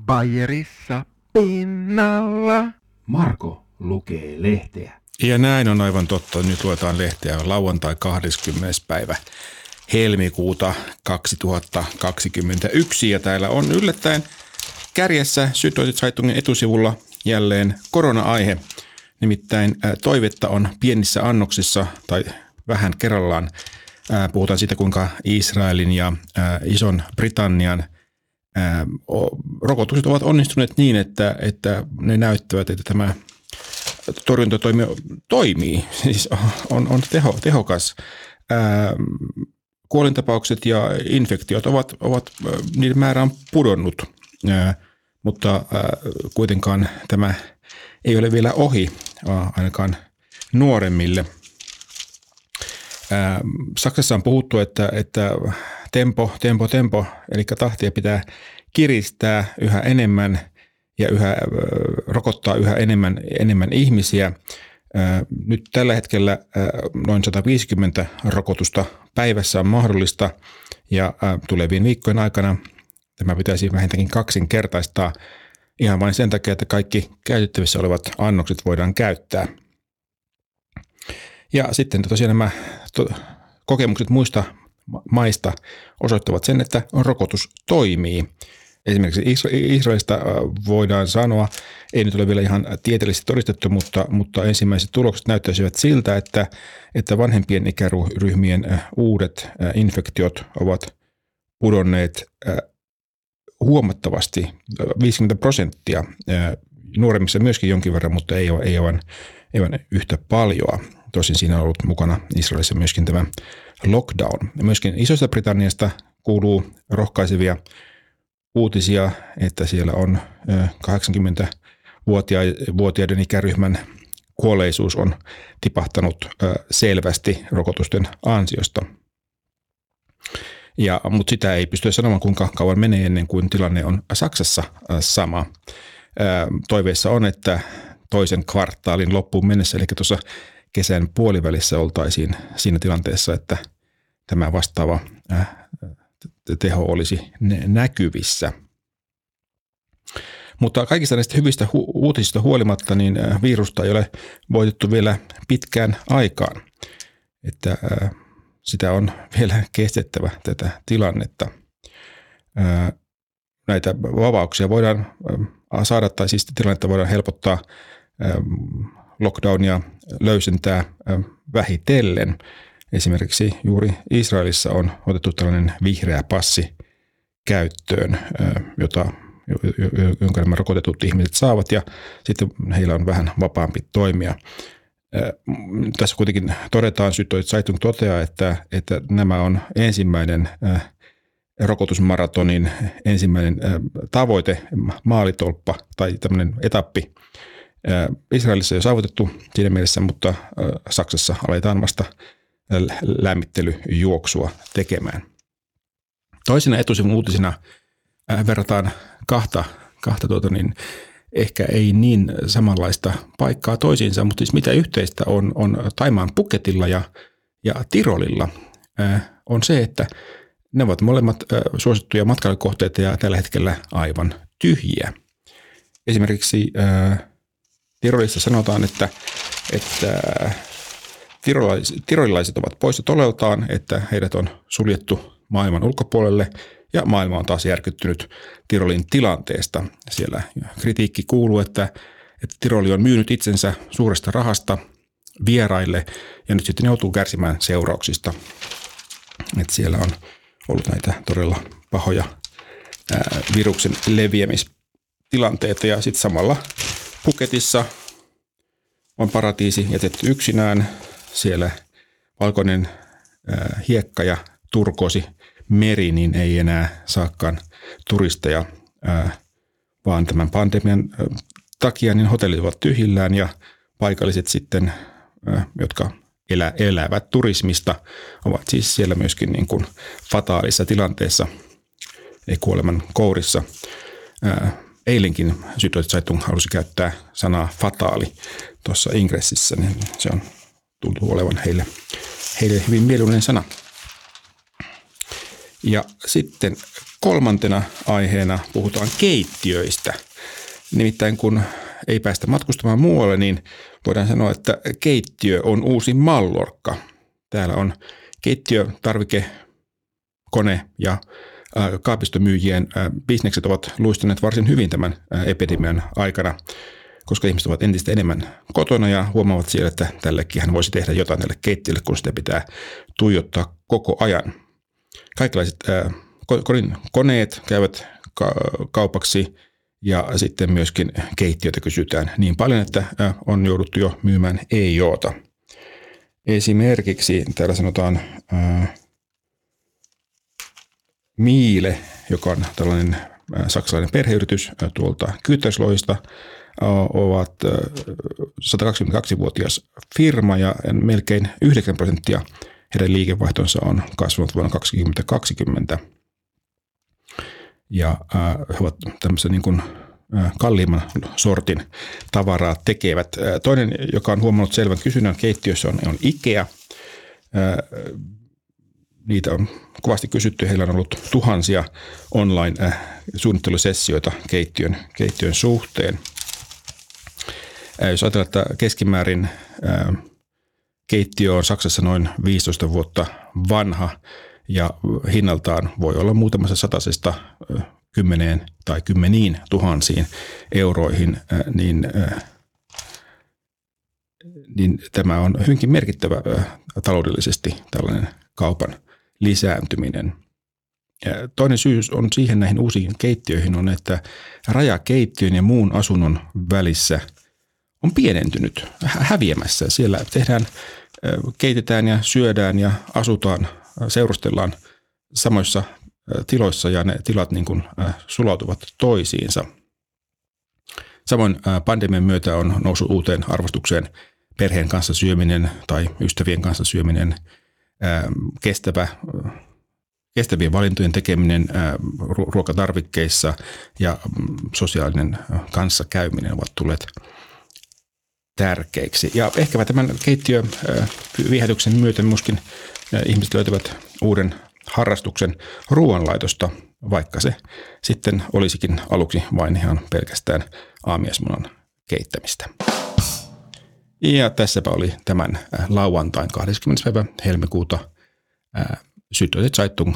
Bayerissa pinnalla. Marko lukee lehteä. Ja näin on aivan totta. Nyt luetaan lehteä lauantai 20. päivä helmikuuta 2021. Ja täällä on yllättäen kärjessä Süddeutsche Zeitungin etusivulla jälleen korona-aihe. Nimittäin toivetta on pienissä annoksissa tai vähän kerrallaan. Puhutaan siitä, kuinka Israelin ja Ison Britannian rokotukset ovat onnistuneet niin, että, että ne näyttävät, että tämä torjuntatoimi toimii, siis on, on teho, tehokas. kuolintapaukset ja infektiot ovat, ovat, niiden määrä on pudonnut, mutta kuitenkaan tämä ei ole vielä ohi ainakaan nuoremmille. Saksassa on puhuttu, että, että tempo, tempo, tempo, eli tahtia pitää kiristää yhä enemmän ja yhä, rokottaa yhä enemmän, enemmän ihmisiä. Nyt tällä hetkellä noin 150 rokotusta päivässä on mahdollista ja tulevien viikkojen aikana tämä pitäisi vähintäänkin kaksinkertaistaa ihan vain sen takia, että kaikki käytettävissä olevat annokset voidaan käyttää. Ja sitten tosiaan nämä kokemukset muista maista osoittavat sen, että rokotus toimii. Esimerkiksi Israelista voidaan sanoa, ei nyt ole vielä ihan tieteellisesti todistettu, mutta, mutta ensimmäiset tulokset näyttäisivät siltä, että, että vanhempien ikäryhmien uudet infektiot ovat pudonneet huomattavasti, 50 prosenttia, nuoremmissa myöskin jonkin verran, mutta ei, aivan, ei aivan yhtä paljon. Tosin siinä on ollut mukana Israelissa myöskin tämä lockdown. Myöskin Isosta Britanniasta kuuluu rohkaisevia uutisia, että siellä on 80-vuotiaiden ikäryhmän kuolleisuus on tipahtanut selvästi rokotusten ansiosta. Ja, mutta sitä ei pysty sanomaan, kuinka kauan menee ennen kuin tilanne on Saksassa sama. Toiveissa on, että toisen kvartaalin loppuun mennessä, eli tuossa kesän puolivälissä oltaisiin siinä tilanteessa, että tämä vastaava teho olisi näkyvissä. Mutta kaikista näistä hyvistä hu- uutisista huolimatta, niin virusta ei ole voitettu vielä pitkään aikaan. Että sitä on vielä kestettävä tätä tilannetta. Näitä vapauksia voidaan saada, tai siis tilannetta voidaan helpottaa lockdownia löysentää vähitellen. Esimerkiksi juuri Israelissa on otettu tällainen vihreä passi käyttöön, jota, jonka nämä rokotetut ihmiset saavat ja sitten heillä on vähän vapaampi toimia. Tässä kuitenkin todetaan, Sytoit Zeitung toteaa, että, että nämä on ensimmäinen rokotusmaratonin ensimmäinen tavoite, maalitolppa tai tämmöinen etappi. Israelissa jo saavutettu siinä mielessä, mutta Saksassa aletaan vasta lämmittelyjuoksua tekemään. Toisena etusivun uutisina verrataan kahta, kahta tuota niin, ehkä ei niin samanlaista paikkaa toisiinsa, mutta siis mitä yhteistä on, on Taimaan Puketilla ja, ja Tirolilla on se, että ne ovat molemmat suosittuja matkailukohteita ja tällä hetkellä aivan tyhjiä. Esimerkiksi Tirolissa sanotaan, että, että tirolilaiset ovat poissa toleltaan, että heidät on suljettu maailman ulkopuolelle ja maailma on taas järkyttynyt Tirolin tilanteesta. Siellä kritiikki kuuluu, että, että Tiroli on myynyt itsensä suuresta rahasta vieraille ja nyt sitten joutuu kärsimään seurauksista. Että siellä on ollut näitä todella pahoja ää, viruksen leviämistilanteita ja sitten samalla Puketissa on paratiisi jätetty yksinään. Siellä valkoinen hiekka ja turkosi meri, niin ei enää saakaan turisteja, vaan tämän pandemian takia niin hotellit ovat tyhjillään ja paikalliset sitten, jotka elä, elävät turismista, ovat siis siellä myöskin niin kuin fataalissa tilanteessa, ei kuoleman kourissa. Eilenkin Süddeutsche Zeitung halusi käyttää sanaa fataali tuossa ingressissä, niin se on tuntuu olevan heille, heille hyvin mieluinen sana. Ja sitten kolmantena aiheena puhutaan keittiöistä. Nimittäin kun ei päästä matkustamaan muualle, niin voidaan sanoa, että keittiö on uusi mallorkka. Täällä on keittiö, tarvike, kone ja kaapistomyyjien bisnekset ovat luistuneet varsin hyvin tämän epidemian aikana, koska ihmiset ovat entistä enemmän kotona ja huomaavat siellä, että tällekin hän voisi tehdä jotain tälle keittiölle, kun sitä pitää tuijottaa koko ajan. Kaikenlaiset koneet käyvät kaupaksi ja sitten myöskin keittiötä kysytään niin paljon, että on jouduttu jo myymään EIOta. Esimerkiksi täällä sanotaan äh, Miile, joka on tällainen saksalainen perheyritys tuolta Kytösloista, ovat 122-vuotias firma ja melkein 9 prosenttia heidän liikevaihtonsa on kasvanut vuonna 2020. Ja he ovat tämmöisen niin kuin kalliimman sortin tavaraa tekevät. Toinen, joka on huomannut selvän kysynnän keittiössä on, on IKEA. Niitä on kovasti kysytty. Heillä on ollut tuhansia online-suunnittelusessioita keittiön, keittiön suhteen. Jos ajatellaan, että keskimäärin keittiö on Saksassa noin 15 vuotta vanha ja hinnaltaan voi olla muutamassa satasesta kymmeneen tai kymmeniin tuhansiin euroihin, niin, niin tämä on hyvinkin merkittävä taloudellisesti tällainen kaupan lisääntyminen. Ja toinen syy on siihen näihin uusiin keittiöihin on, että raja keittiön ja muun asunnon välissä on pienentynyt, häviämässä. Siellä tehdään, keitetään ja syödään ja asutaan, seurustellaan samoissa tiloissa ja ne tilat niin kuin sulautuvat toisiinsa. Samoin pandemian myötä on noussut uuteen arvostukseen perheen kanssa syöminen tai ystävien kanssa syöminen, kestävä, kestävien valintojen tekeminen ruokatarvikkeissa ja mm, sosiaalinen kanssakäyminen ovat tulleet tärkeiksi. Ja ehkäpä tämän keittiövihätyksen myötä myöskin ihmiset löytävät uuden harrastuksen ruoanlaitosta, vaikka se sitten olisikin aluksi vain ihan pelkästään aamiaismunan keittämistä. Ja tässäpä oli tämän äh, lauantain 20. päivä helmikuuta äh, Süddeutsche Zeitung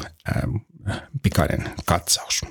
äh, pikainen katsaus.